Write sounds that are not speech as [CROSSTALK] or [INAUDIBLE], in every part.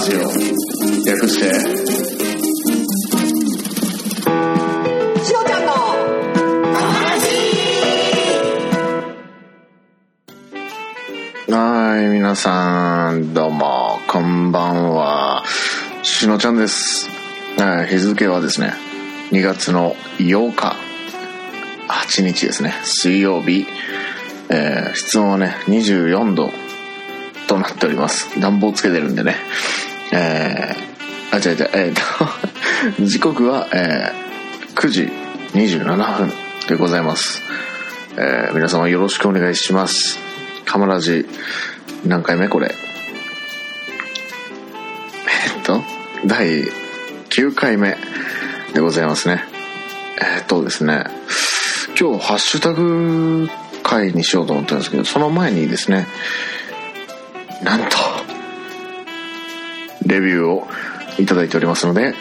ジオ。略して。しのちゃんの。はい皆さんどうもこんばんは。しのちゃんです。はい日付はですね2月の8日。8日ですね。水曜日、えー室温はね24度となっております。暖房つけてるんでねえー、あ違う違うえー、と [LAUGHS] 時刻は、えー9時27分でございます、えー皆様よろしくお願いします。カマラジ何回目これ？えっと第9回目でございますね。えっとですね今日ハッシュタグ会にしようと思ったんですけどその前にですねなんとレビューをいただいておりますので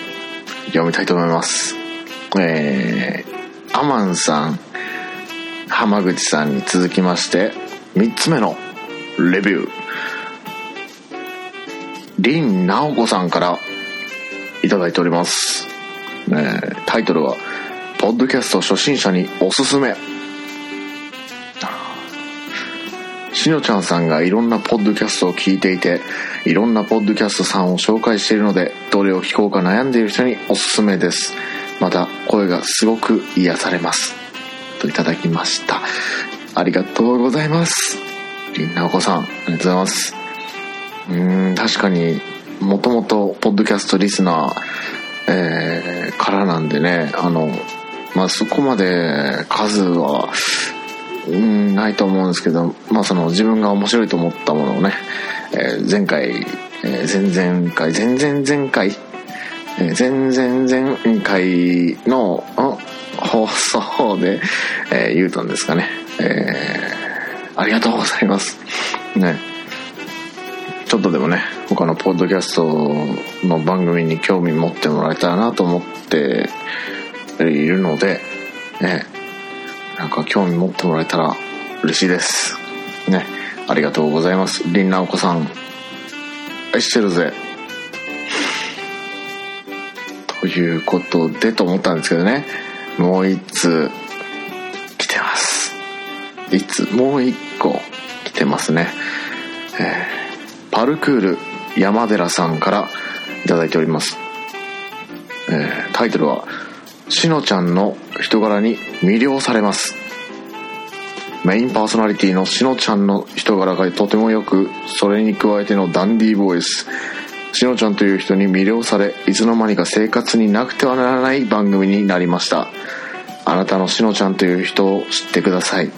読みたいと思います。えー、アマンさん浜口さんに続きまして3つ目のレビュー。林直子さんからいただいております、えータイトルは「ポッドキャスト初心者におすすめ」しのちゃんさんがいろんなポッドキャストを聞いていていろんなポッドキャストさんを紹介しているのでどれを聞こうか悩んでいる人におすすめです。また声がすごく癒されます。といただきました。ありがとうございます。りんなおこさんありがとうございます。うーん確かにもともとポッドキャストリスナー、えーからなんでねあのまあそこまで数はうんないと思うんですけど、まあ、その自分が面白いと思ったものをね、えー前回、えー前々回前々前回、えー前々前回の放送で、えー言うたんですかね、えーありがとうございます。ね。ちょっとでもね他のポッドキャストの番組に興味持ってもらえたらなと思っているのでねなんか興味持ってもらえたら嬉しいです。ね。ありがとうございます。りんなおこさん。愛してるぜ。ということでと思ったんですけどね。もう一通来てます。一通、もう一個来てますね。えーパルクール山寺さんからいただいております。えータイトルはしのちゃんの人柄に魅了されます。メインパーソナリティのしのちゃんの人柄がとてもよくそれに加えてのダンディーボイス。しのちゃんという人に魅了されいつの間にか生活になくてはならない番組になりました。あなたのしのちゃんという人を知ってください。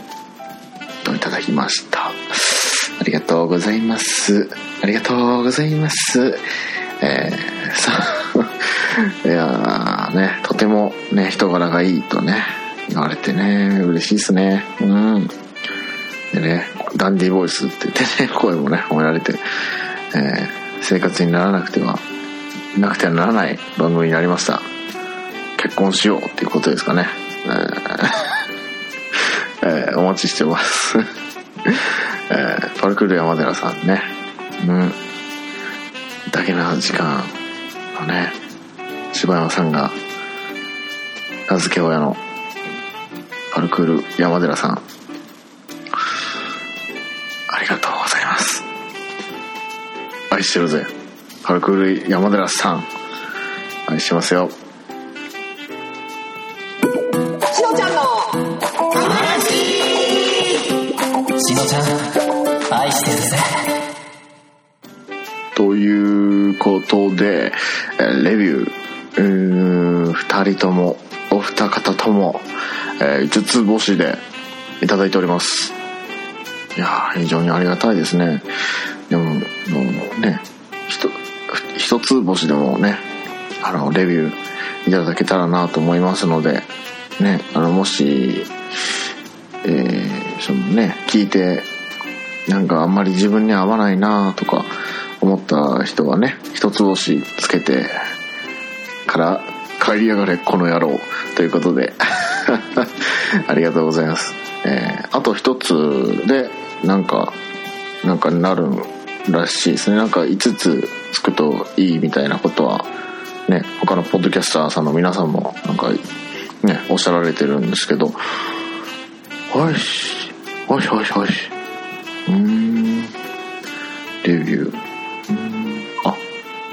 といただきました。ありがとうございます。ありがとうございます。えー、さ [LAUGHS] いやーねとてもね人柄がいいとね言われてね嬉しいですね。うん。でねダンディボイスって言ってね [LAUGHS] 声もね褒められて、えー生活にならなくてはなくてはならない番組になりました。結婚しようっていうことですかね。えー [LAUGHS] えーお待ちしてます。えーパルクール山寺さんね。うん。だけな時間のね柴山さんが名付け親のパルクール山寺さん。ありがとうございます。愛してるぜ。パルクール山寺さん。愛してますよ。しのちゃんのしのちゃん愛してるぜ。ということで、えーレビュー2人とも、お二方とも、え5つ星でいただいております。いやー非常にありがたいですね。でも、もうね、一つ星でもね、あの、レビューいただけたらなと思いますので、ね、あの、もし、えーそのね、聞いて、なんかあんまり自分に合わないなとか思った人はね、一つ星つけてから帰りやがれこの野郎。ということで。[LAUGHS] ありがとうございます。えーあと一つでなんか、なんかなるらしいですね。なんか5つつくといいみたいなことはね他のポッドキャスターさんの皆さんもなんかねおっしゃられてるんですけど。よし。よしよしよし。うーん。レビュー。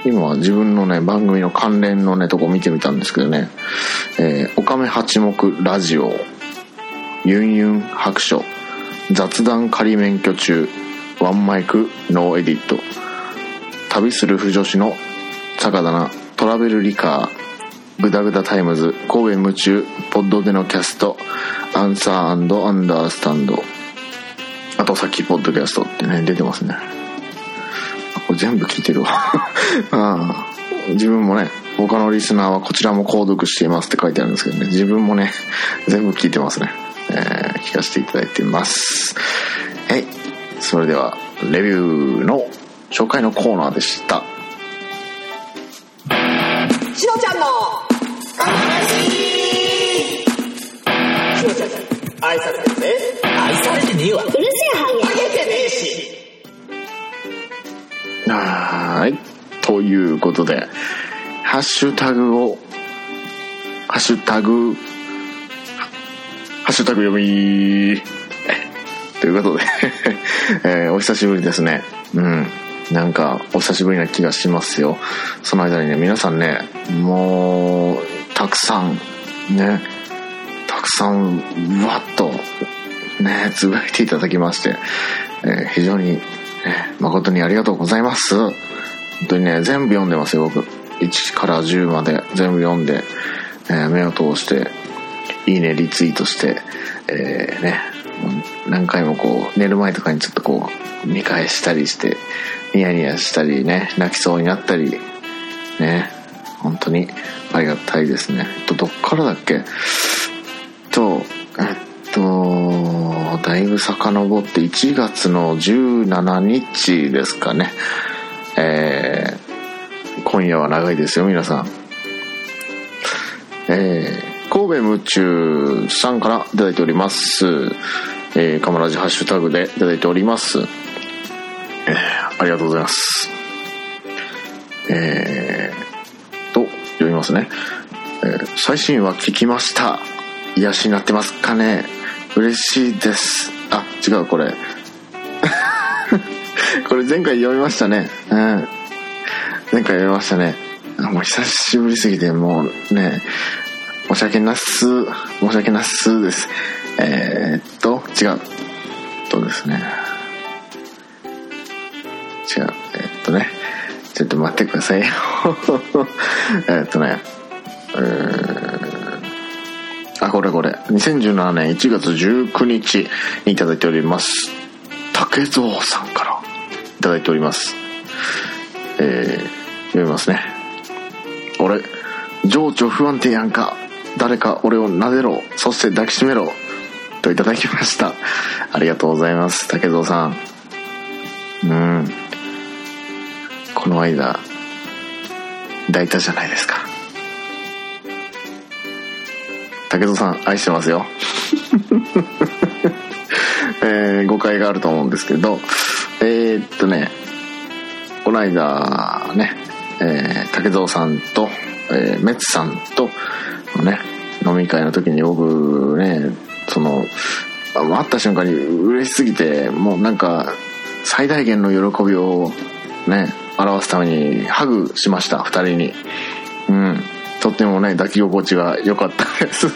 今自分のね番組の関連のねとこ見てみたんですけどね「えー、おかめ八目ラジオ」「ユンユン白書」「雑談仮免許中」「ワンマイクノーエディット」「旅する不女子の坂棚」「トラベルリカー」グダグダタイムズ、神戸夢中、ポッドでのキャスト、アンサーアンダースタンド、あとさっきポッドキャストってね、出てますね。全部聞いてるわ。[LAUGHS] ああ自分もね、他のリスナーはこちらも購読していますって書いてあるんですけどね、自分もね、全部聞いてますね。えー聞かせていただいてます。はい。それでは、レビューの紹介のコーナーでした。しのちゃんのしのちゃん愛されてるね愛されてねえわ。はい。ということで、ハッシュタグを、ハッシュタグ、ハッシュタグ読み [LAUGHS] ということで、[LAUGHS] えーお久しぶりですね。うん。なんか、お久しぶりな気がしますよ。その間にね、皆さんね、もう、たくさん、ね、たくさん、わっと、ね、つぶやいていただきまして、えー非常に、誠にありがとうございます。本当にね、全部読んでますよ、僕。1から10まで全部読んで、えー目を通して、いいね、リツイートして、えーね、何回もこう、寝る前とかにちょっとこう、見返したりして、ニヤニヤしたりね、泣きそうになったり、ね、本当にありがたいですね。と、どっからだっけ？と、えっ、だいぶ遡って1月の17日ですかね。えー今夜は長いですよ、皆さん。えー神戸夢中さんからいただいております。えー、カマラジハッシュタグでいただいております。えーありがとうございます。えー、と、読みますね。えー最新話聞きました。癒しになってますかね嬉しいです。あ、違う、これ。[LAUGHS] これ前回読みましたね。うん。前回読みましたね。もう久しぶりすぎて、もうね、申し訳なす、申し訳なすです。えー、っと、違う。とですね。違う。えーっとね。ちょっと待ってくださいよ。[LAUGHS] えっとね。うーんあ、これこれ。2017年1月19日にいただいております。竹蔵さんからいただいております。えー、読みますね。俺、情緒不安定やんか。誰か俺を撫でろ。そして抱きしめろ。といただきました。ありがとうございます。竹蔵さん。うん。この間、抱いたじゃないですか。竹蔵さん、愛してますよ。[LAUGHS] えー誤解があると思うんですけど、えーっとね、この間ね、えー竹蔵さんと、えーメッツさんとのね、飲み会の時に僕ね、その、会った瞬間に嬉しすぎて、もうなんか、最大限の喜びをね、表すためにハグしました、二人に。うん。とってもね、抱き心地が良かったです。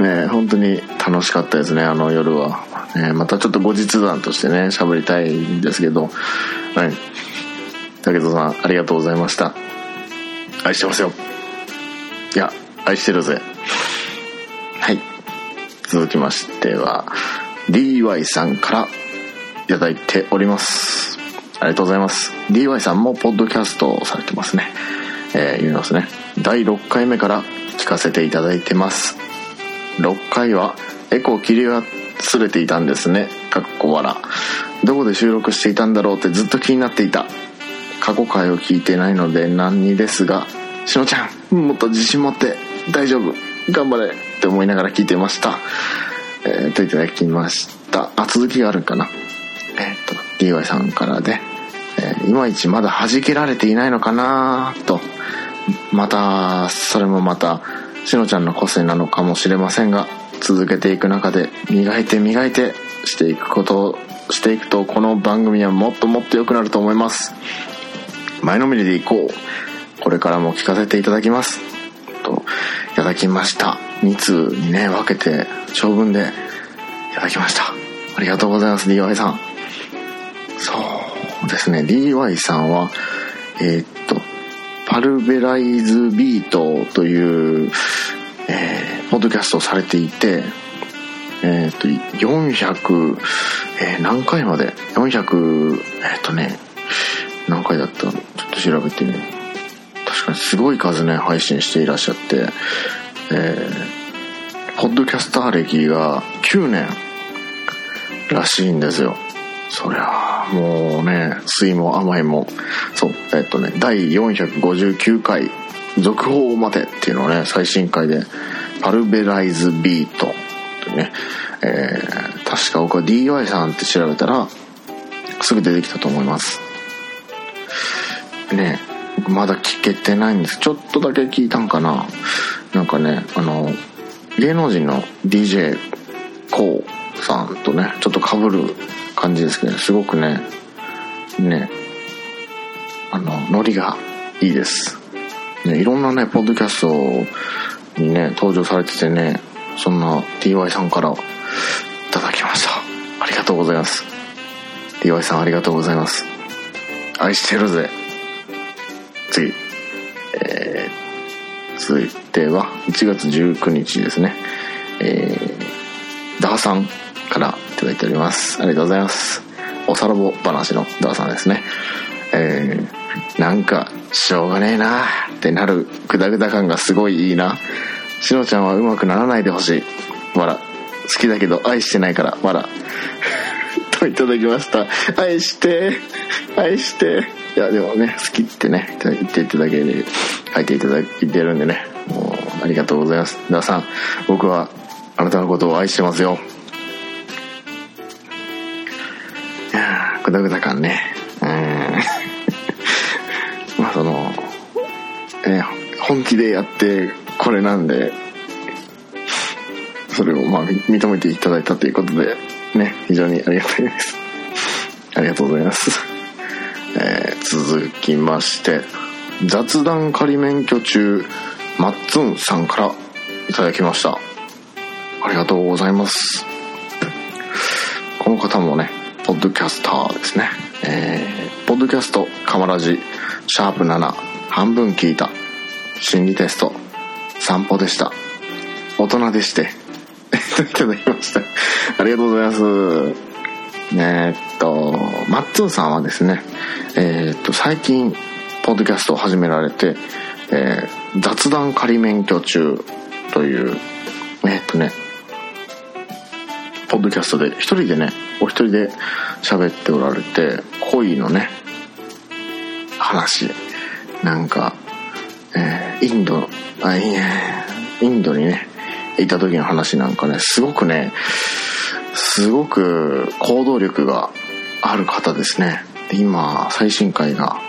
ね本当に楽しかったですね、あの夜は。ねまたちょっと後日談としてね、喋りたいんですけど、はい。竹戸さん、ありがとうございました。愛してますよ。いや、愛してるぜ。はい。続きましては、DY さんからいただいております。ありがとうございます。DY さんもポッドキャストをされてますね。えー、読みますね。第6回目から聞かせていただいてます。6回はエコー切り忘れていたんですね。かっこ笑。どこで収録していたんだろうってずっと気になっていた。過去回を聞いてないので何にですが、しのちゃん、もっと自信持って、大丈夫、頑張れって思いながら聞いてました。えー、といただきました。あ、続きがあるかな。えっ、と DY さんからで、えーいまいちまだ弾けられていないのかなとまたそれもまたしのちゃんの個性なのかもしれませんが続けていく中で磨いて磨いてしていくことをしていくとこの番組はもっともっと良くなると思います。前のめりでいこう。これからも聞かせていただきます。といただきました。2通にね分けて長文でいただきました。ありがとうございます DY さん。そうですね。DY さんはえーっパルベライズビートという、えーポッドキャストをされていてえーと400、えー何回まで？400えーっとね何回だった？のちょっと調べてね確かにすごい数ね配信していらっしゃって。えーポッドキャスター歴が9年らしいんですよ。そりゃあもうね酸いも甘いもそうえっとね第459回続報までっていうのをね最新回でパルベライズビートというね、えー確か僕は DY さんって調べたらすぐ出てきたと思います。ねまだ聞けてないんです。ちょっとだけ聞いたんかな。なんかねあの芸能人の d j k o さんとねちょっと被る感じですけどすごくねねあのノリがいいです、ね、いろんなねポッドキャストにね登場されててねそんな DY さんからいただきました。ありがとうございます。DY さんありがとうございます。愛してるぜ。次。えー、続いては1月19日ですね。えー、ダーさん。からいただいております。ありがとうございます。おさらぼ話のダーさんですね。えー、なんかしょうがねえな。ってなるグダグダ感がすごいいいな。しのちゃんはうまくならないでほしい。わら。好きだけど愛してないからわら。[LAUGHS] といただきました。愛して。愛して。いやでもね好きってね言っていただけで書いていただいてるんでね。もうありがとうございます。皆さん僕はあなたのことを愛してますよ。グダグダ感ね。うん。[LAUGHS] まあそのえー本気でやってこれなんでそれをまあ認めていただいたということでね非常にありがたいです。ありがとうございます、えー続きまして雑談仮免許中マッツンさんからいただきました。ありがとうございます。この方もねポッドキャスターですね。えーポッドキャストカマラジシャープ7半分聞いた。心理テスト散歩でした。大人でして。といただきました。ありがとうございます。えーっとマッツンさんはですねえーっと最近ポッドキャストを始められて、えー雑談仮免許中というえっとねッドキャストで一人でねお一人で喋っておられて恋のね話。なんか、えーインドあいいねインドにねいた時の話なんかねすごくねすごく行動力がある方ですね。今最新回が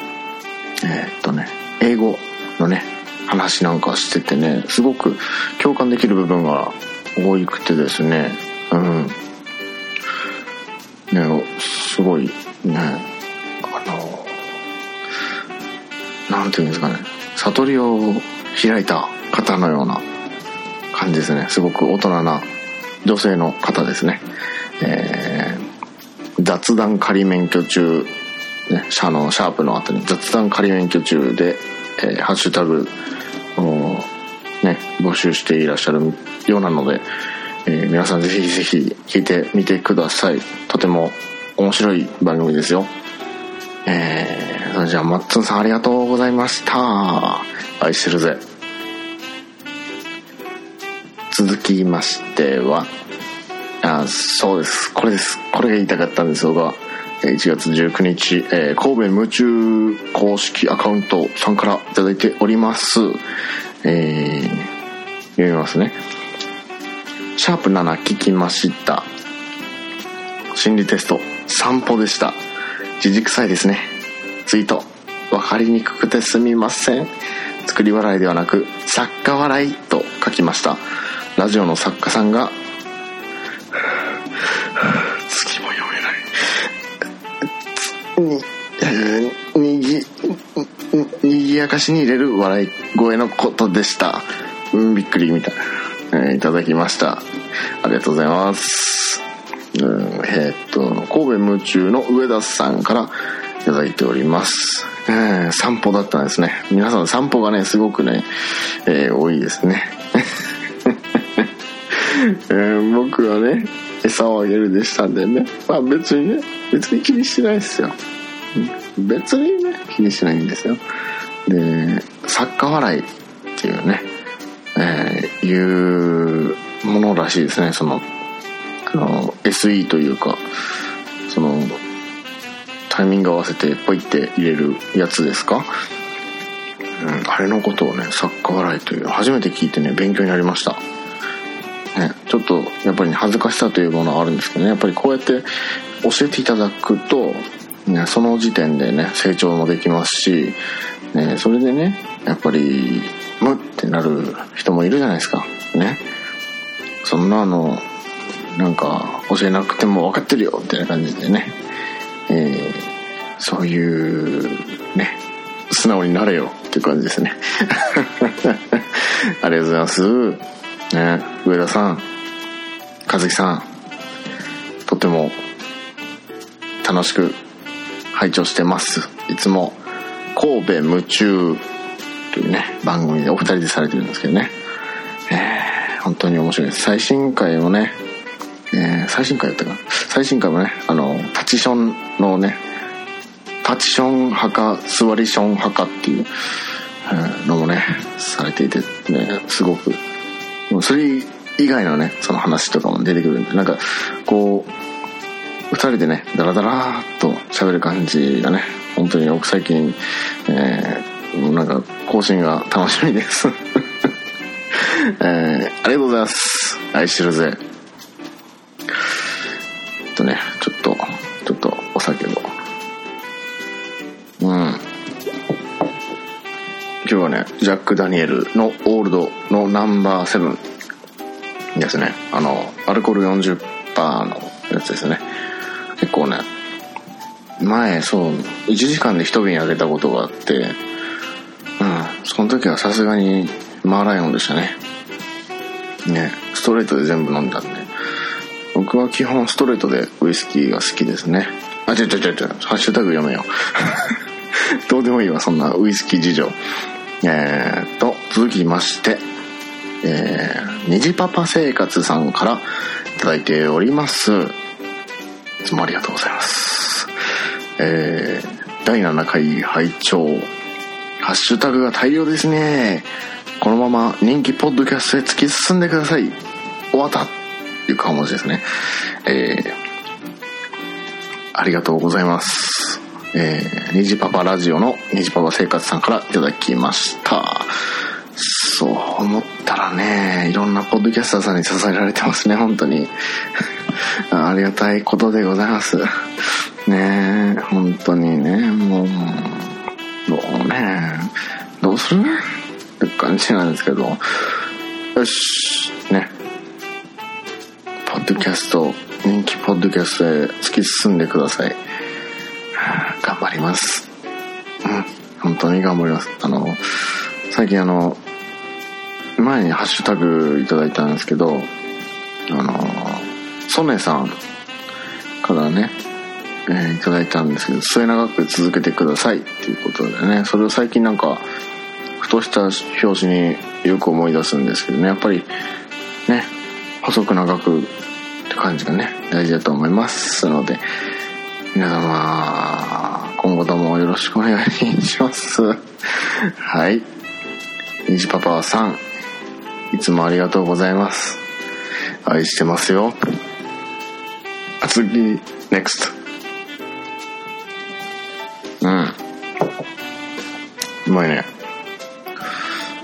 えーっとね英語のね話なんかしててねすごく共感できる部分が多くてですねうん。ねすごいね。あのなんていうんですかね。悟りを開いた方のような感じですね。すごく大人な女性の方ですね。えー雑談仮免許中ね、シャのシャープの後に雑談仮免許中で、えーハッシュタグをね募集していらっしゃるようなので、えー皆さんぜひぜひ聞いてみてください。とても面白い番組ですよ。えー、それじゃあマッツンさんありがとうございました。愛してるぜ。続きましてはあそうです。これです。これが言いたかったんですがえー1月19日、えー神戸夢中公式アカウントさんからいただいております。えー読みますね。シャープ7聞きました。心理テスト散歩でした。じじくさいですね。ツイート分かりにくくてすみません。作り笑いではなく作家笑いと書きました。ラジオの作家さんが次も読めないににぎにぎやかしに入れる笑い声のことでしたうんびっくりみたいな、えいただきました。ありがとうございます。うんえーっと神戸夢中の上田さんからいただいております、えー散歩だったんですね。皆さん散歩がねすごくね、えー多いですね。[LAUGHS] えー僕はね餌をあげるでしたんでね。まあ別にね別に気にしてないですよ。別にね気にしないんですよ。で作家笑いっていうね、えーいうものらしいですね。そのあの SE というかそのタイミング合わせてポイって入れるやつですか？うん、あれのことをね作家笑いという初めて聞いてね勉強になりました。ね、ちょっとやっぱりね恥ずかしさというものはあるんですけどねやっぱりこうやって教えていただくと、ね、その時点でね成長もできますし、ね、それでねやっぱりムってなる人もいるじゃないですかねそん。なあのなん。か教えなくても分かってるよみたいな感じでね、えーそういうね素直になれよっていう感じですねありがとうございますね上田さん。和樹さん。とても楽しく拝聴してますいつも神戸夢中というね番組でお二人でされてるんですけどね。えー本当に面白いです。最新回もね、えー最新回だったかな？最新回もねあのタチションのねタチション派か座りション派かっていうえーのもねされていてねすごく。もうそれ以外のねその話とかも出てくるんでなんかこう二人でねダラダラーっと喋る感じがね本当に僕最近、えーなんか更新が楽しみです。[LAUGHS] えーありがとうございます。愛してるぜ。えっとねちょっとちょっとお酒を。うん。今日はねジャック・ダニエルのオールドのナンバーセブンですね。あのアルコール40%のやつですね。結構ね前そう1時間で一瓶あげたことがあってその時はさすがにマーライオンでしたね。ねストレートで全部飲んだんで。僕は基本ストレートでウイスキーが好きですね。あちょちょちょちょハッシュタグ読めよ。[LAUGHS] どうでもいいわそんなウイスキー事情。えー、と続きましてえー、虹パパ生活さんからいただいております。いつもありがとうございます。えー、第7回拝聴ハッシュタグが大量ですね。このまま人気ポッドキャストへ突き進んでください。終わったという顔文字ですね。えー、ありがとうございます。えー、にじパパラジオのにじパパ生活さんからいただきました。そう思ったらねいろんなポッドキャスターさんに支えられてますね本当に。[LAUGHS] ありがたいことでございます。ね本当にねもう。どうね。どうする？って感じなんですけど。よし。ね。ポッドキャスト人気ポッドキャストへ突き進んでください。頑張ります。うん。本当に頑張ります。あの最近あの前にハッシュタグいただいたんですけどあのソネさんからね、えーいただいたんですけど末永く続けてください。っていうことでね。それを最近なんかふとした表紙によく思い出すんですけどね。やっぱりね細く長くって感じがね大事だと思いますので皆様今後ともよろしくお願いします。[LAUGHS] はい。虹パパさんいつもありがとうございます。愛してますよ。次 NEXT まいね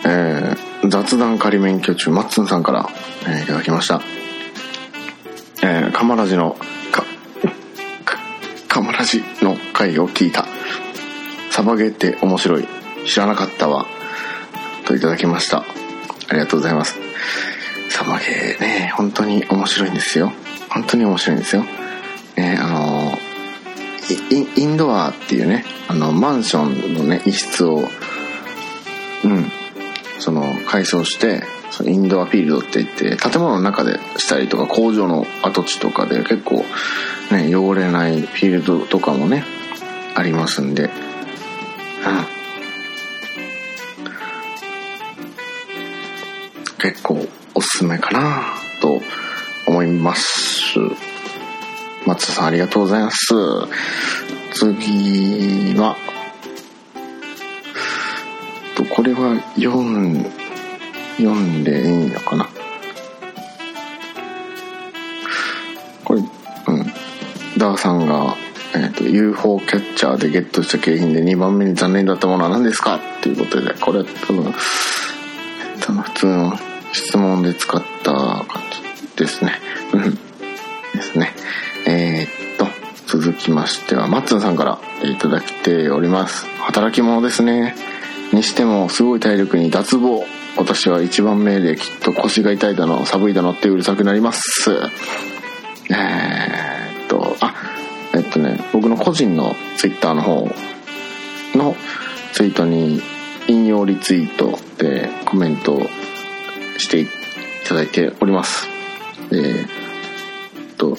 えー、雑談仮免許中マッツンさんから、えーいただきましたえー、カマラジのかカムラジの回を聞いた。サバゲーって面白い。知らなかったわ。といただきました。ありがとうございます。サバゲーね、本当に面白いんですよ。本当に面白いんですよ。ね、あの、イインドアっていうね、あの、マンションのね、一室を、うん、その、改装して、そのインドアフィールドって言って、建物の中でしたりとか、工場の跡地とかで結構、ね、汚れないフィールドとかもね、ありますんで、うん。結構おすすめかなと思います。松田さんありがとうございます。次は、とこれは読ん、読んでいいのかな？これ、うん。ダーさんが、えっ、と、UFO キャッチャーでゲットした景品で2番目に残念だったものは何ですか？っていうことで、これ多分、普通の質問で使った感じですね。うん。えーっと、続きましては、マッツンさんからいただいております。働き者ですね。にしても、すごい体力に脱帽。私は一番目できっと腰が痛いだの、寒いだのってうるさくなります。えーっと、あ、えっとね、僕の個人のツイッターの方のツイートに引用リツイートでコメントしていただいております。で、えっと、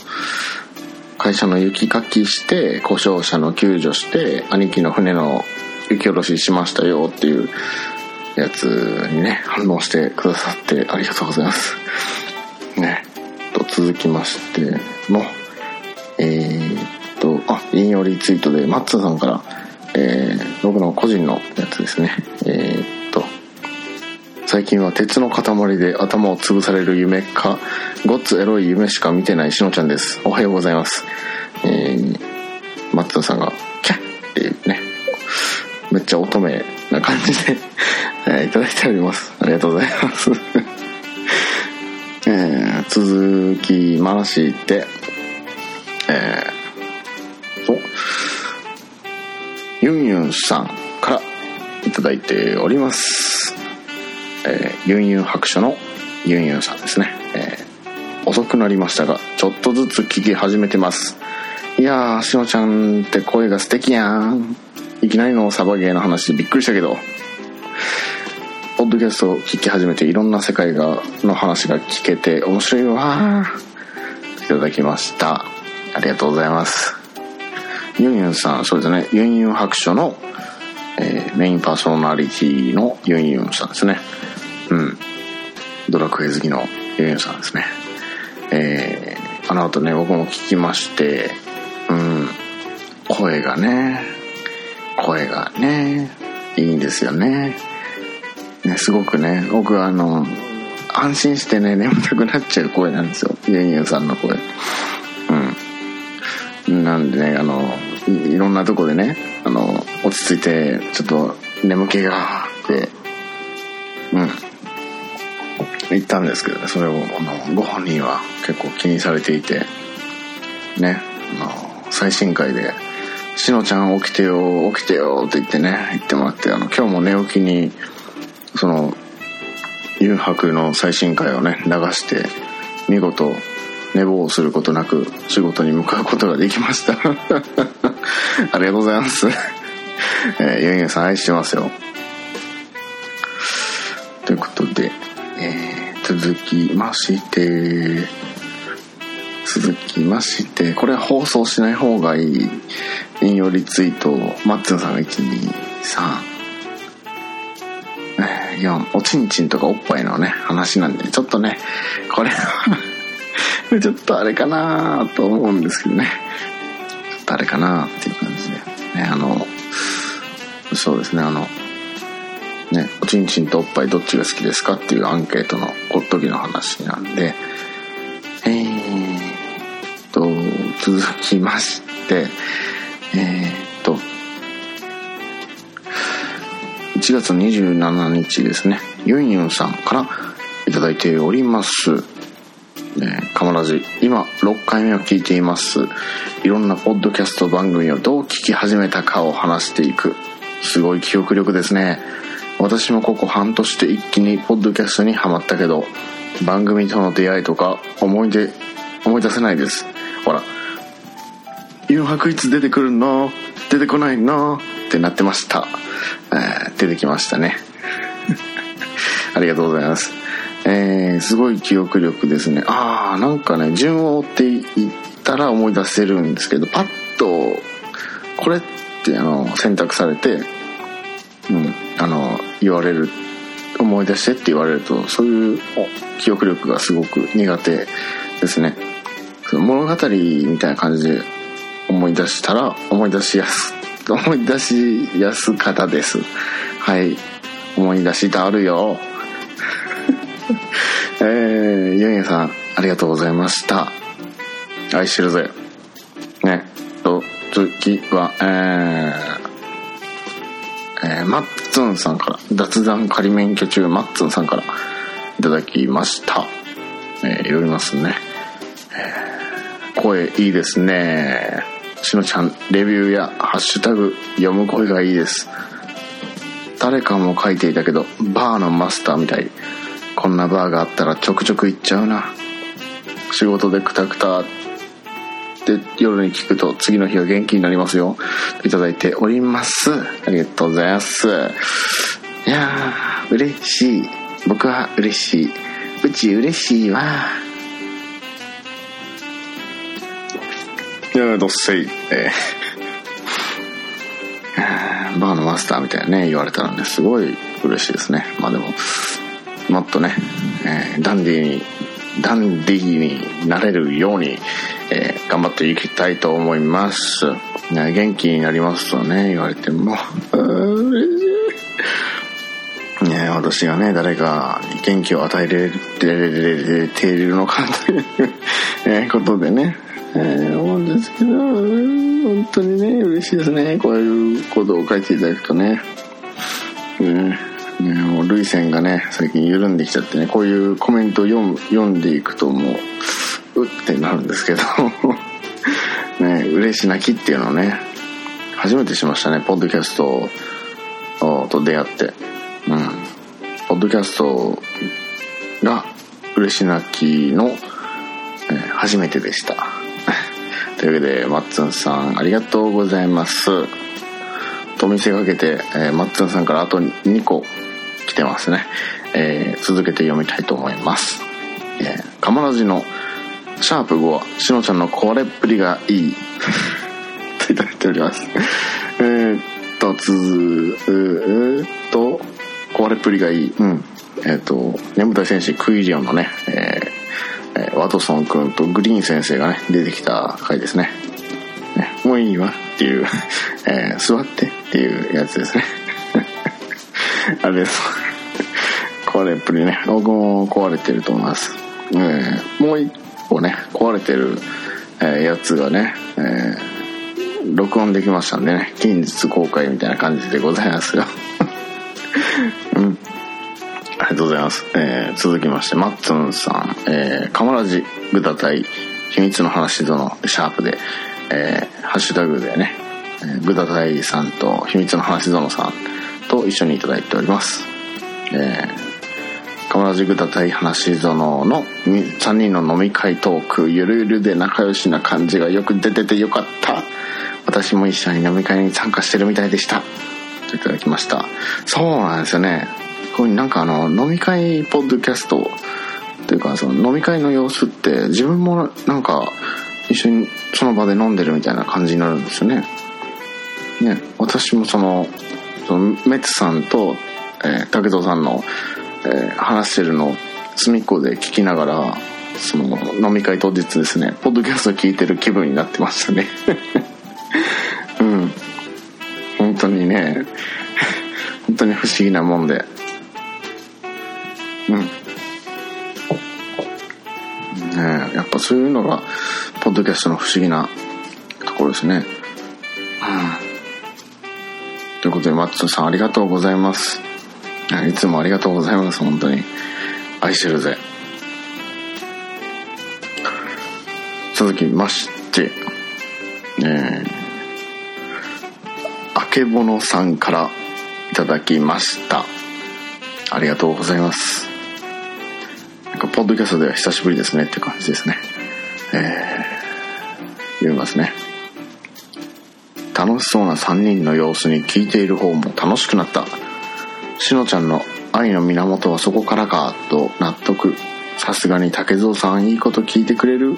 会社の雪かきして、故障者の救助して、兄貴の船の雪下ろししましたよっていうやつにね、反応してくださってありがとうございます。ね。と、続きましての、えーっと、あ、引用リツイートで、マッツーさんから、えー僕の個人のやつですね。えーっ、最近は鉄の塊で頭を潰される夢か、ごっつエロい夢しか見てないしのちゃんです。おはようございます。えー、マッツンさんが、キャッっていうね、めっちゃ乙女な感じで、[LAUGHS] えーいただいております。ありがとうございます。[LAUGHS] えー続きまして、えー、と、ユンユンさんからいただいております。えーユンユン白書のユンユンさんですね。えー遅くなりましたが、ちょっとずつ聞き始めてます。いやー、しのちゃんって声が素敵やん。いきなりのサバゲーの話びっくりしたけど、ポッドキャストを聞き始めていろんな世界が、の話が聞けて面白いわ。いただきました。ありがとうございます。ユンユンさん、そうですね、ユンユン白書の、えーメインパーソナリティのユンユンさんですね。うん。ドラクエ好きのユンユンさんですね。えー、あの後ね、僕も聞きまして、うん、声がね、声がね、いいんですよね。ね、すごくね、僕あの、安心してね、眠たくなっちゃう声なんですよ。ユンユンさんの声。うん。なんでね、あの、いろんなとこでね、あの、落ち着いて、ちょっと眠気が、って、うん。言ったんですけどね、それを、あの、ご本人は結構気にされていて、ね、あの、最新回で、しのちゃん起きてよ、起きてよって言ってね、言ってもらって、あの、今日も寝起きに、その、ユンハクの最新回をね、流して、見事、寝坊することなく仕事に向かうことができました。[LAUGHS] ありがとうございます。[LAUGHS] えー、ユンユンさん愛してますよ。ということで、えー続きまして、続きまして、これは放送しない方がいい引用リツイート、マッツンさんが1、2、3、4、おちんちんとかおっぱいのね、話なんで、ちょっとね、これは [LAUGHS] ちょっとあれかなと思うんですけどね。あれかなっていう感じで。ね、あの、そうですね、あの、ね、おちんちんとおっぱいどっちが好きですかっていうアンケートの時の話なんで、えーっと、続きまして、えーっと、1月27日ですね、ユンユンさんからいただいております。えー、カモラジ今6回目を聞いています。いろんなポッドキャスト番組をどう聞き始めたかを話していく。すごい記憶力ですね。私もここ半年で一気にポッドキャストにハマったけど番組との出会いとか思い出思い出せないです。ほら「誘白いつ出てくるの？出てこないの?」ってなってました、えー出てきましたね。[LAUGHS] ありがとうございます。えーすごい記憶力ですね。ああなんかね順を追っていったら思い出せるんですけどパッとこれってあの選択されてうんあの言われる思い出してって言われるとそういう記憶力がすごく苦手ですね。その物語みたいな感じで思い出したら思い出しやす思い出しやす方です。はい。思い出したるよ。[LAUGHS] えー、ユンヤさんありがとうございました。愛してるぜ。ねと次はえーえーマッツンさんから雑談仮免許中マッツンさんからいただきました、えー読みますね、えー声いいですね。しのちゃんレビューやハッシュタグ読む声がいいです。誰かも書いていたけどバーのマスターみたい。こんなバーがあったらちょくちょく行っちゃうな。仕事でクタクタで夜に聞くと次の日は元気になりますよ。いただいております。ありがとうございます。いやー嬉しい。僕は嬉しい。うち嬉しいわ。いやーどっせいえーバーのマスターみたいなね言われたらねすごい嬉しいですね。まあでももっとね、えーダンディーにダンディーになれるように、えー頑張っていきたいと思います、ね、元気になりますとね言われてもうー嬉しい。ね私がね誰か元気を与えれれているのかというえーことでね、えー思うんですけど本当にね嬉しいですね。こういうことを書いていただくとねね。ね。もう涙腺がね最近緩んできちゃってねこういうコメントを読む読んでいくともううってなるんですけど [LAUGHS] ね嬉し泣きっていうのをね初めてしましたねポッドキャストと出会って。うん。ポッドキャストが嬉し泣きの、え初めてでした。[LAUGHS] というわけでマッツンさんありがとうございます。と見せかけて、えーマッツンさんからあと2個。来てますね、えー続けて読みたいと思います、えー、カマラジのシャープ5はしのちゃんのこれっぷりがいい。[LAUGHS] といただいております。えーっとつづえーっとこれっぷりがいい。うん。えーっと眠たい戦士クイリオンのね、えーえーワトソン君とグリーン先生がね出てきた回ですね。ねもういいわっていう、[LAUGHS] えー座ってっていうやつですね。あれですこれっぷりね。僕も壊れてると思います、えーもう一個ね壊れてる、えやつがね、えー録音できましたんでね。近日公開みたいな感じでございますよ。[LAUGHS] うん。ありがとうございます。えー続きまして、マッツンさん、えー、カマラジ、グダタイ、秘密の話とのシャープで、えーハッシュタグでね、えーグダタイさんと秘密の話園さん。と一緒にいただいております。えー、カマラジグダタイ話園の3人の飲み会トーク、ゆるゆるで仲良しな感じがよく出ててよかった。私も一緒に飲み会に参加してるみたいでした。といただきました。そうなんですよね。こういうなんかあの飲み会ポッドキャストというかその飲み会の様子って自分もなんか一緒にその場で飲んでるみたいな感じになるんですよね。ね私もそのそのメツさんと、えー竹蔵さんの、えー話してるのを隅っこで聞きながらその飲み会当日ですねポッドキャスト聞いてる気分になってましたね。[LAUGHS] うん本当にね [LAUGHS] 本当に不思議なもんでうん。ねえやっぱそういうのが、ポッドキャストの不思議なところですね。うん。ことで、マッツンさんありがとうございます。いつもありがとうございます、本当に。愛してるぜ。続きましてえーあけぼのさんからいただきましたありがとうございますなんかポッドキャストでは久しぶりですねって感じですねえー、読みますね楽しそうな3人の様子に聞いている方も楽しくなった。しのちゃんの愛の源はそこからかと納得。さすがに竹蔵さんいいこと聞いてくれる。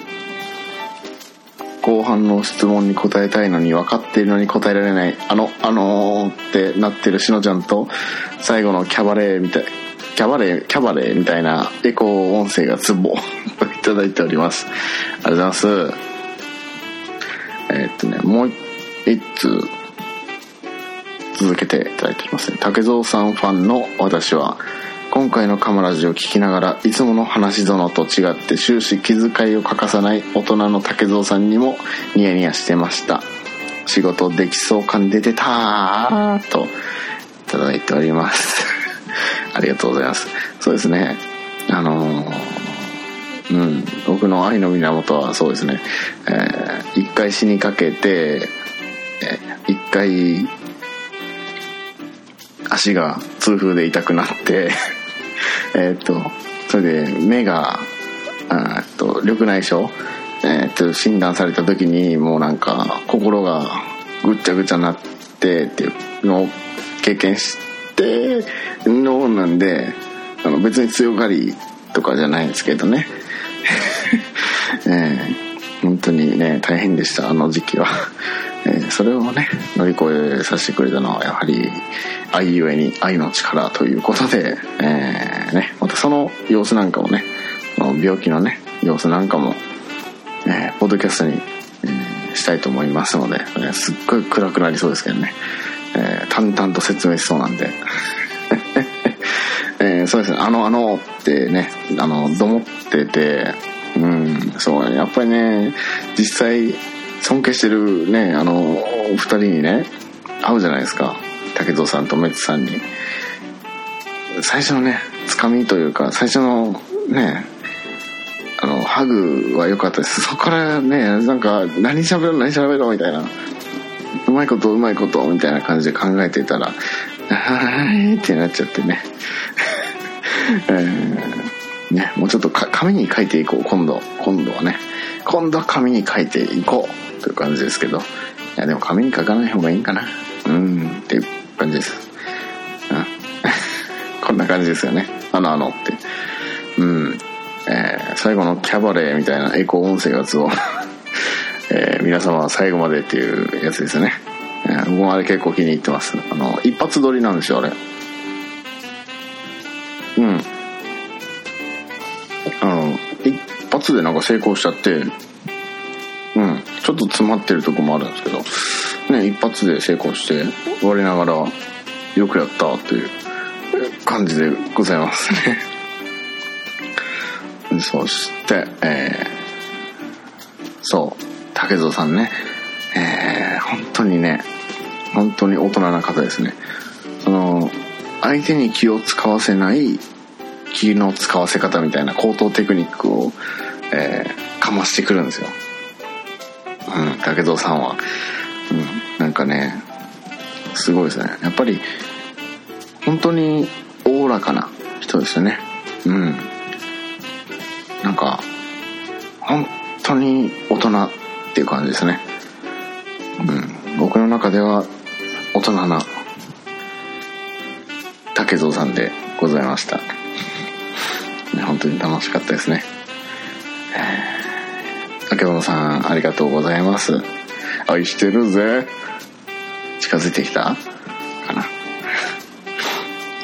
後半の質問に答えたいのに分かっているのに答えられない。あのあのーってなってるしのちゃんと最後のキャバレーみたいキャバレーキャバレーみたいなエコー音声がツボ [LAUGHS] といただいております。ありがとうございます。えーっとねもう一通続けていただいておりますね。竹蔵さんファンの私は今回のカマラジを聞きながらいつもの話園と違って終始気遣いを欠かさない大人の竹蔵さんにもニヤニヤしてました。仕事できそう感出てたーといただいております。[LAUGHS] ありがとうございます。そうですね。あのーうん僕の愛の源はそうですね、えー一回死にかけて一回足が痛風で痛くなって [LAUGHS] えっとそれで目がっと緑内障えっと診断された時にもうなんか心がぐっちゃぐちゃになってっていうのを経験してのなんであの別に強がりとかじゃないんですけどね。[LAUGHS] えー本当にね大変でしたあの時期は、えそれをね乗り越えさせてくれたのはやはり愛ゆえに愛の力ということで、えーね、またその様子なんかもね病気のね様子なんかも、えーポッドキャストに、えーしたいと思いますので、えーすっごい暗くなりそうですけどね、えー淡々と説明しそうなんで。[LAUGHS] えーそうですね、あの、あのってね、あの、どもってて、うん、そう、やっぱりね、実際、尊敬してるね、あの、お二人にね、会うじゃないですか。竹蔵さんとメッツさんに。最初のね、つかみというか、最初のね、あの、ハグは良かったです。そこからね、なんか、何喋ろう、何喋ろうみたいな。うまいことうまいことみたいな感じで考えていたら、はいってなっちゃってね。[LAUGHS] えーね、もうちょっとか紙に書いていこう、今度。今度はね。今度は紙に書いていこうという感じですけど。いや、でも紙に書かない方がいいんかな。うん、っていう感じです。うん。[LAUGHS] こんな感じですよね。あの、あのって。うん。えー最後のキャバレーみたいなエコ音声がつを、[LAUGHS] えー皆様は最後までっていうやつですよね。えー僕もあれ結構気に入ってます。あの、一発撮りなんですよ、あれ。うん。発でなんか成功しちゃって、うん。ちょっと詰まってるとこもあるんですけど、ね、一発で成功して、我ながら、よくやったっていう感じでございますね。[LAUGHS] そして、えーそう、竹蔵さんね、えー本当にね、本当に大人な方ですね。その、相手に気を使わせない気の使わせ方みたいな高等テクニックを、えーかましてくるんですよ。うん、竹蔵さんは。うん、なんかね、すごいですね。やっぱり、本当におおらかな人ですよね。うん。なんか、本当に大人っていう感じですね。うん。僕の中では大人な竹蔵さんでございました。当に楽しかったですね。えー竹野さん、ありがとうございます。愛してるぜ。近づいてきたかな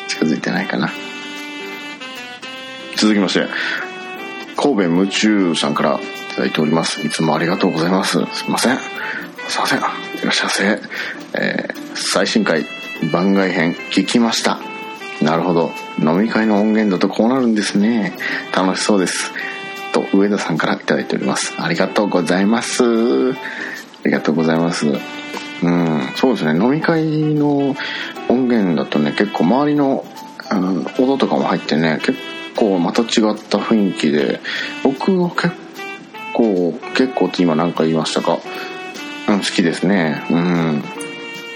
近づいてないかな続きまして、神戸夢中さんからいただいております。いつもありがとうございます。すいません。すいません。いらっしゃいませ。えー最新回番外編聞きました。なるほど。飲み会の音源だとこうなるんですね。楽しそうです。と、上田さんからいいております。ありがとうございます。ありがとうございます。うん、そうですね。飲み会の音源だとね、結構周りのあの音とかも入ってね、結構また違った雰囲気で、僕は結構結構って今何か言いましたかうん好きですねうん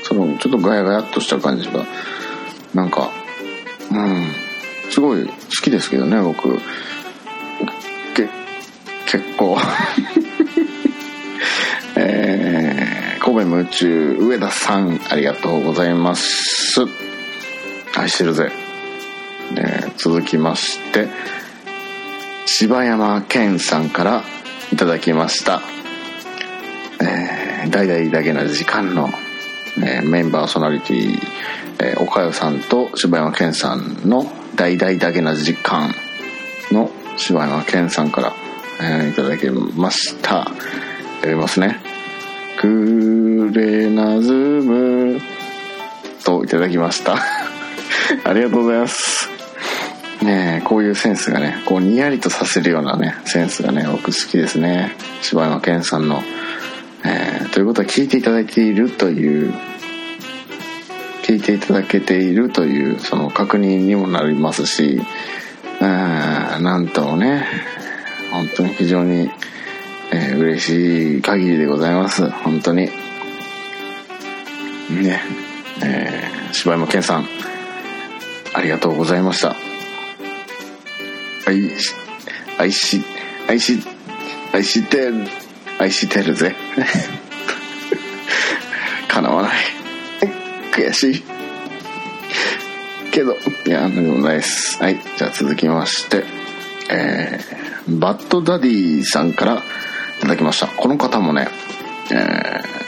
そのちょっとガヤガヤっとした感じがなんかうん。すごい好きですけどね僕。け結構。[LAUGHS] えー、神戸夢中上田さんありがとうございます。愛してるぜ、えー続きまして柴山健さんからいただきました。えー大々だけな時間の、えーメンバーソナリティ、えー、岡代さんと柴山健さんの大々だけな時間の柴山健さんから、えーいただきました。読みますね。クレナズムといただきました。[LAUGHS] ありがとうございます。ねえこういうセンスがねこうにやりとさせるようなねセンスがね僕好きですね。柴山健さんの、えーということは聞いていただいているという聞いていただけているというその確認にもなりますしなんともね本当に非常に、えー嬉しい限りでございます。本当に。ねえー柴山健さんありがとうございました。愛し愛し愛し愛してる愛してるぜ。[LAUGHS] 叶わない。悔しいけどいやでもないですはいじゃあ続きましてえー、バッドダディさんからいただきましたこの方もねえー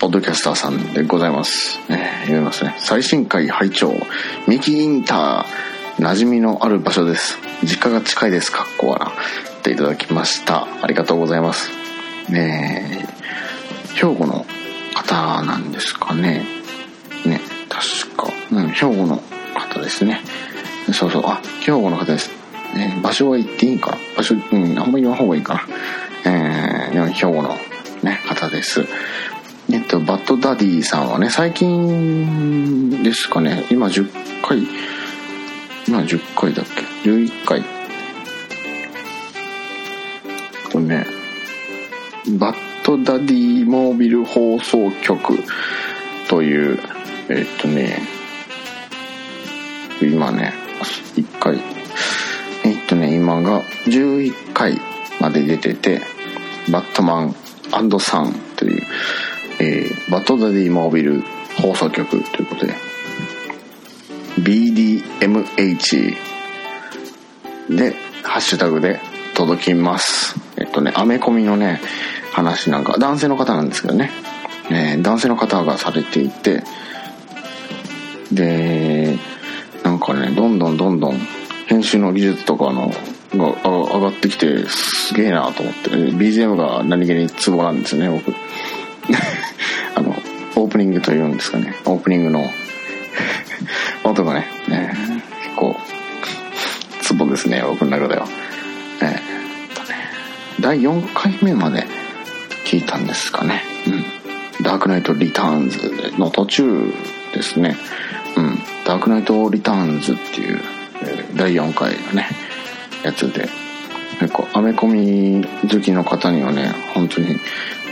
ポッドキャスターさんでございます。えー読みますね。最新回拝聴ミキインター、馴染みのある場所です。実家が近いです。かっこわら。っていただきました。ありがとうございます。ねえ兵庫の方なんですかね。ね、確か。うん、兵庫の方ですね。そうそう、あ、兵庫の方です。ね、場所は言っていいかな？場所、うん、あんまり言わん方がいいかな。えー、兵庫のね、方です。えっと、バッドダディさんはね、最近ですかね、今10回、今10回だっけ ?11 回。えっとね、バッドダディモービル放送局という、えっとね、今ね、1回、えっとね、今が11回まで出てて、バットマンサンという、えーバッドダディモービル放送局ということで BDMH でハッシュタグで届きます。えっとねアメコミのね話なんか男性の方なんですけどね、えー男性の方がされていてでなんかねどんどんどんどん編集の技術とかのが上がってきてすげえなと思って BGM が何気にツボなんですよね僕。[LAUGHS] あのオープニングというんですかね。オープニングの [LAUGHS] 音がねね結構ツボですね僕の中では。えーね。第4回目まで聞いたんですかね。うん。ダークナイトリターンズの途中ですね。うん。ダークナイトリターンズっていう、え第4回のねやつで。結構アメコミ好きの方にはね本当に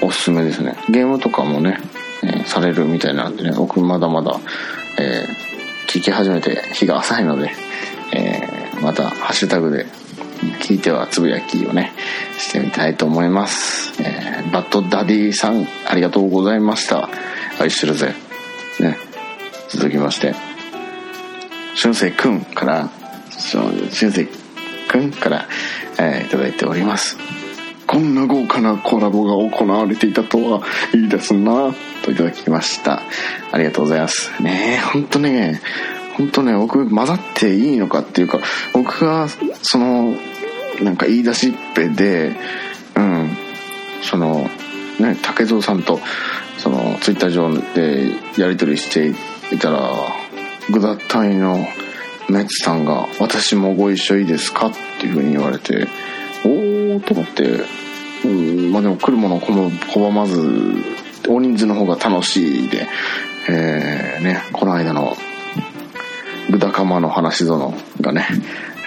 おすすめですね。ゲームとかもね、えーされるみたいなんでね僕まだまだ、えー聞き始めて日が浅いので、えーまたハッシュタグで聞いてはつぶやきをねしてみたいと思います、えーバッドダディさんありがとうございました。愛してるぜ。ね。続きまして俊生くんから俊生くんから、えーいただいております。こんな豪華なコラボが行われていたとはいいですなといただきました。ありがとうございます。ねえほんとねほんとね僕混ざっていいのかっていうか僕がそのなんか言い出しっぺでうんそのね竹蔵さんとそのツイッター上でやり取りしていいたらグダ隊のメッツさんが「私もご一緒いいですか?」っていうふうに言われておおと思って、うん、まあでも来るもの拒拒まず大人数の方が楽しいで、えーねこの間のグダカマの話殿がね、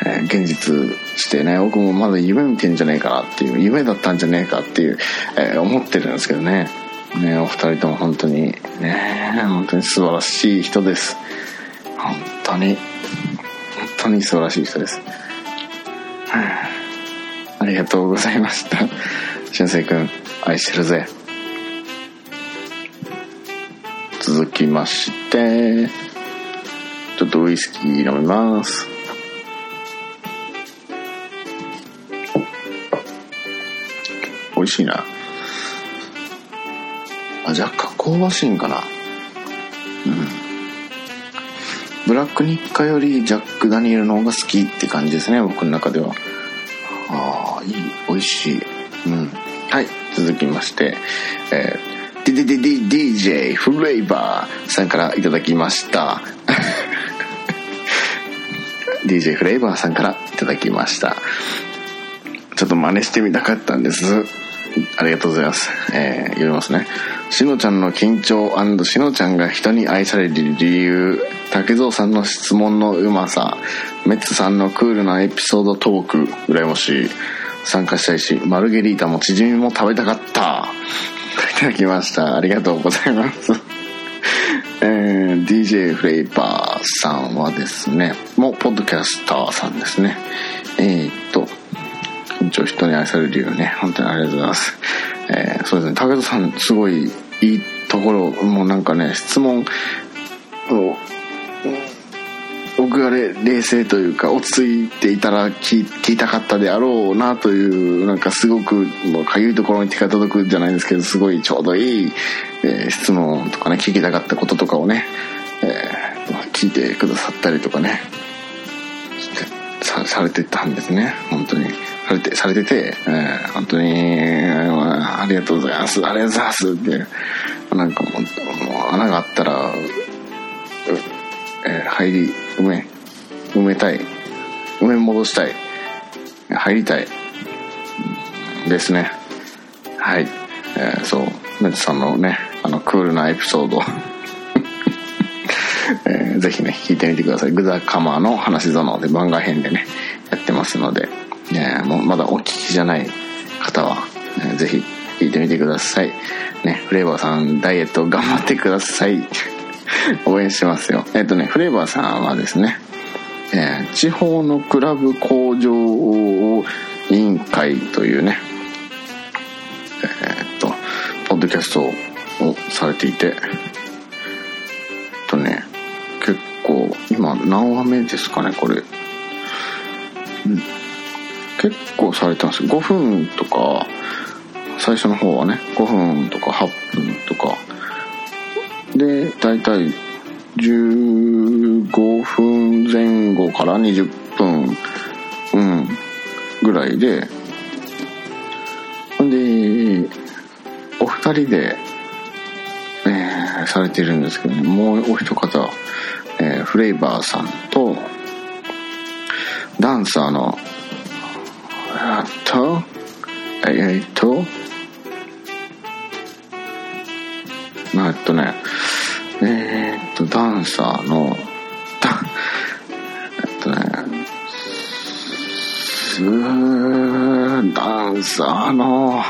えー現実してね僕もまだ夢見てんじゃねえかなっていう夢だったんじゃねえかっていう、えー思ってるんですけどねねお二人とも本当にね本当に素晴らしい人です。本当に本当に素晴らしい人です。[SIGHS] ありがとうございました。俊く君愛してるぜ。続きましてちょっとウイスキー飲みます。美味しいな。あ若干香ばしいんかな。うん。ブラックニッカよりジャック・ダニエルの方が好きって感じですね僕の中では。ああいい美味しい。うん。はい続きましてえー、DDDDJ フレーバーさんからいただきました。[LAUGHS] DJ フレーバーさんからいただきました。ちょっと真似してみたかったんです。ありがとうございます。えー、読みますね。しのちゃんの緊張しのちゃんが人に愛される理由、竹蔵さんの質問のうまさ、メッツさんのクールなエピソードトーク、羨ましい。参加したいし、マルゲリータもチヂミも食べたかった。いただきました。ありがとうございます。[LAUGHS] えー、DJ フレイバーさんはですね、もうポッドキャスターさんですね。えー、っと、緊張人に愛される理由ね本当にありがとうございますえー、そうですね武田さんすごいいいところもうなんかね質問を僕がれ冷静というか落ち着いていたら聞いたかったであろうなというなんかすごくもうかゆいところに手が届くじゃないですけどすごいちょうどいい、えー質問とかね聞きたかったこととかをね、えー聞いてくださったりとかねされてたんですね本当に。されてされてて、えー本当に、ありがとうございます。ありがとうございます。ってなんかもうもう穴があったら、えー入り埋め埋めたい。埋め戻したい。入りたい。ですね。はい、えーそう。メッさんのねあのクールなエピソード。[LAUGHS] えーぜひね聞いてみてください。グザカマーの話園で番外編でねやってますので、ね、もうまだお聞きじゃない方は、えーぜひ聞いてみてください。ねフレーバーさんダイエット頑張ってください。[LAUGHS] 応援してますよ。えっ、とねフレーバーさんはですね、えー地方のクラブ向上委員会というねえーっとポッドキャストをされていてえっとね結構今何話目ですかねこれ、結構されてます。5分とか最初の方はね5分とか8分とか。で大体15分前後から20分うんぐらいで。でお二人で、えーされてるんですけど、ね。もうお一方、えーフレイバーさんとダンサーのあとえーっとえっとねえーっとダンサーのダえっとねすダンサーの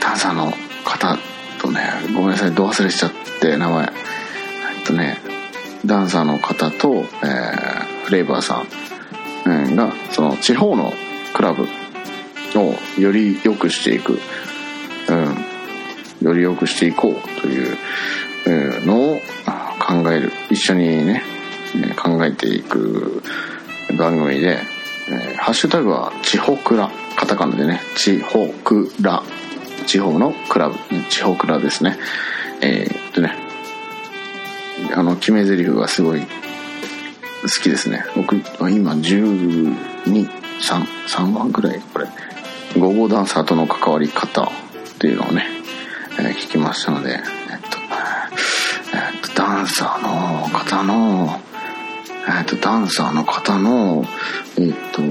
ダンサーの方とねごめんなさいどう忘れしちゃって名前。えっとねダンサーの方と、えーフレーバーさ、ん。がその地方のクラブをより良くしていく、うん、より良くしていこうというのを考える。一緒にね考えていく番組で、えーハッシュタグは「地方クラ」カタカナでね「地方クラ」地方のクラブ。地方クラですね。えーっとねあの決め台詞がすごい好きですね。僕今123 3番くらいこれ。ゴーゴーダンサーとの関わり方っていうのをね、えー聞きましたのでえっとえっとダンサーの方のえっとダンサーの方のえっと